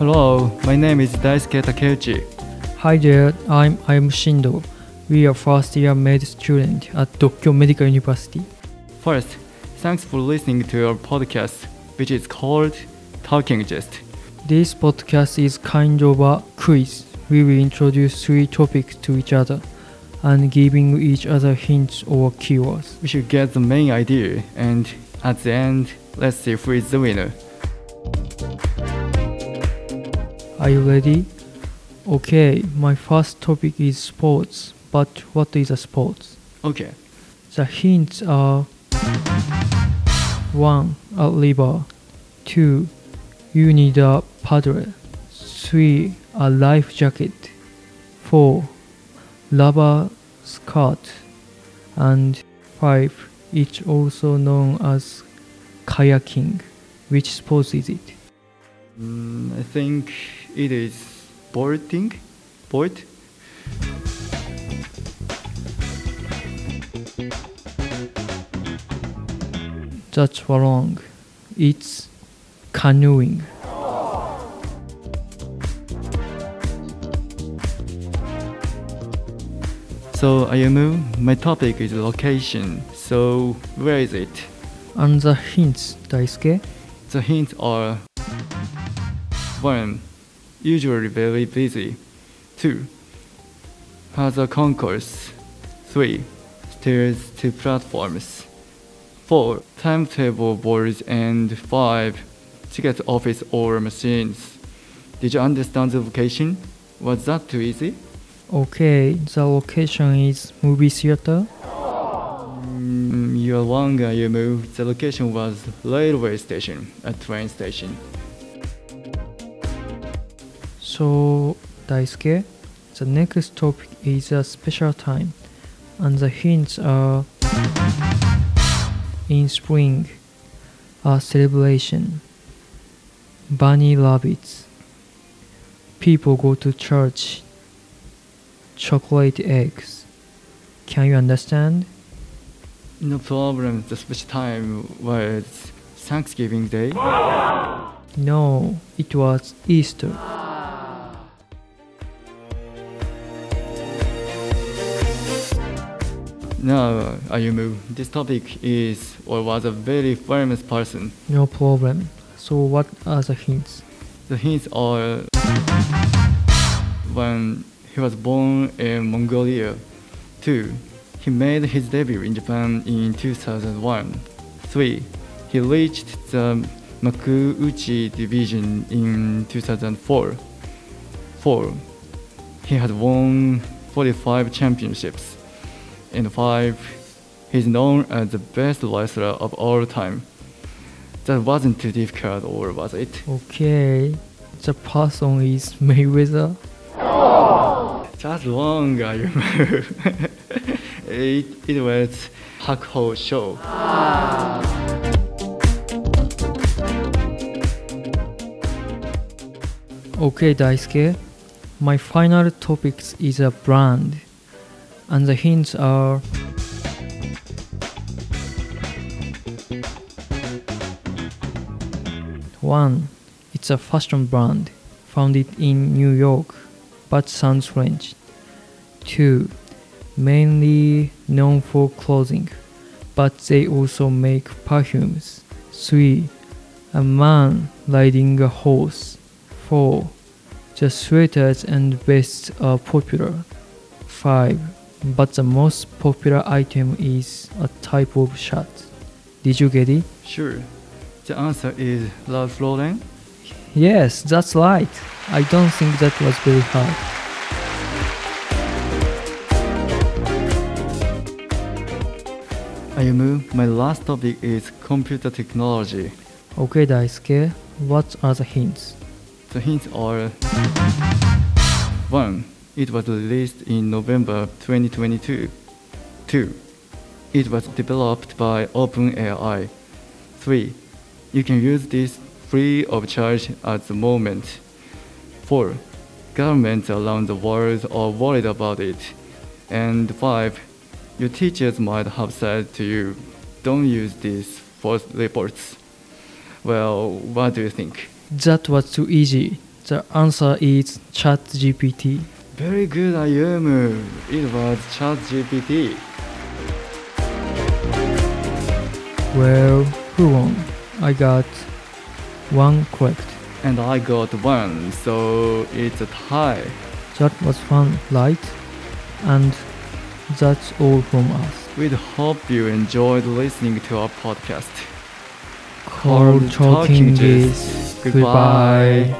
Hello, my name is Daisuke Takeuchi. Hi there, I'm I'm Shindo. We are first year med student at Dokkyo Medical University. First, thanks for listening to our podcast, which is called Talking Gist. This podcast is kind of a quiz. We will introduce three topics to each other and giving each other hints or keywords. We should get the main idea, and at the end, let's see who is the winner. Are you ready? Okay, my first topic is sports. But what is a sport? Okay, The hints are 1. A river 2. You need a paddle 3. A life jacket 4. Rubber skirt and 5. It's also known as kayaking. Which sport is it? mm, I think it is boarding. Board? That's wrong. It's canoeing. So, Ayumu, my topic is location. So, where is it? And the hints, Daisuke? The hints are 1. Usually very busy. 2. Has a concourse. 3. Stairs to platforms. 4. Timetable boards and 5. Ticket office or machines. Did you understand the location? Was that too easy? Okay, the location is movie theater. Mm, you're wrong, Ayumu. The location was railway station, a train station. So, Daisuke, the next topic is a special time, and the hints are in spring, a celebration, bunny rabbits, people go to church, chocolate eggs. Can you understand? No problem. The special time was Thanksgiving Day. No, it was Easter. No, Ayumu. This topic is or was a very famous person. No problem. So, what are the hints? The hints are when he was born in Mongolia. Two, he made his debut in Japan in 2001. Three, he reached the Makuuchi division in 2004. Four, he had won 45 championships. And five, he's known as the best wrestler of all time. That wasn't too difficult, or was it? Okay, the person is Mayweather. That's wrong, Ayumu. it, it was Hakuho Sho. Okay, Daisuke. My final topic is a brand, and the hints are one. It's a fashion brand founded in New York, but sounds French. Two. Mainly known for clothing, but they also make perfumes. Three. A man riding a horse. 4. The sweaters and vests are popular. 5. But the most popular item is a type of shirt. Did you get it? Sure. The answer is Ralph Lauren. Yes, that's right. I don't think that was very hard. Ayumu, uh, my last topic is computer technology. Okay, Daisuke, what are the hints? The hints are 1. It was released in November 2022. 2. It was developed by OpenAI. 3. You can use this free of charge at the moment. 4. Governments around the world are worried about it. And 5. Your teachers might have said to you, don't use this for reports. Well, what do you think? That was too easy. The answer is ChatGPT. Very good, I Ayumu. It was ChatGPT. Well, who won? I got one correct. And I got one, so it's a tie. That was fun, right? And that's all from us. We'd hope you enjoyed listening to our podcast. Call Talking Gist goodbye.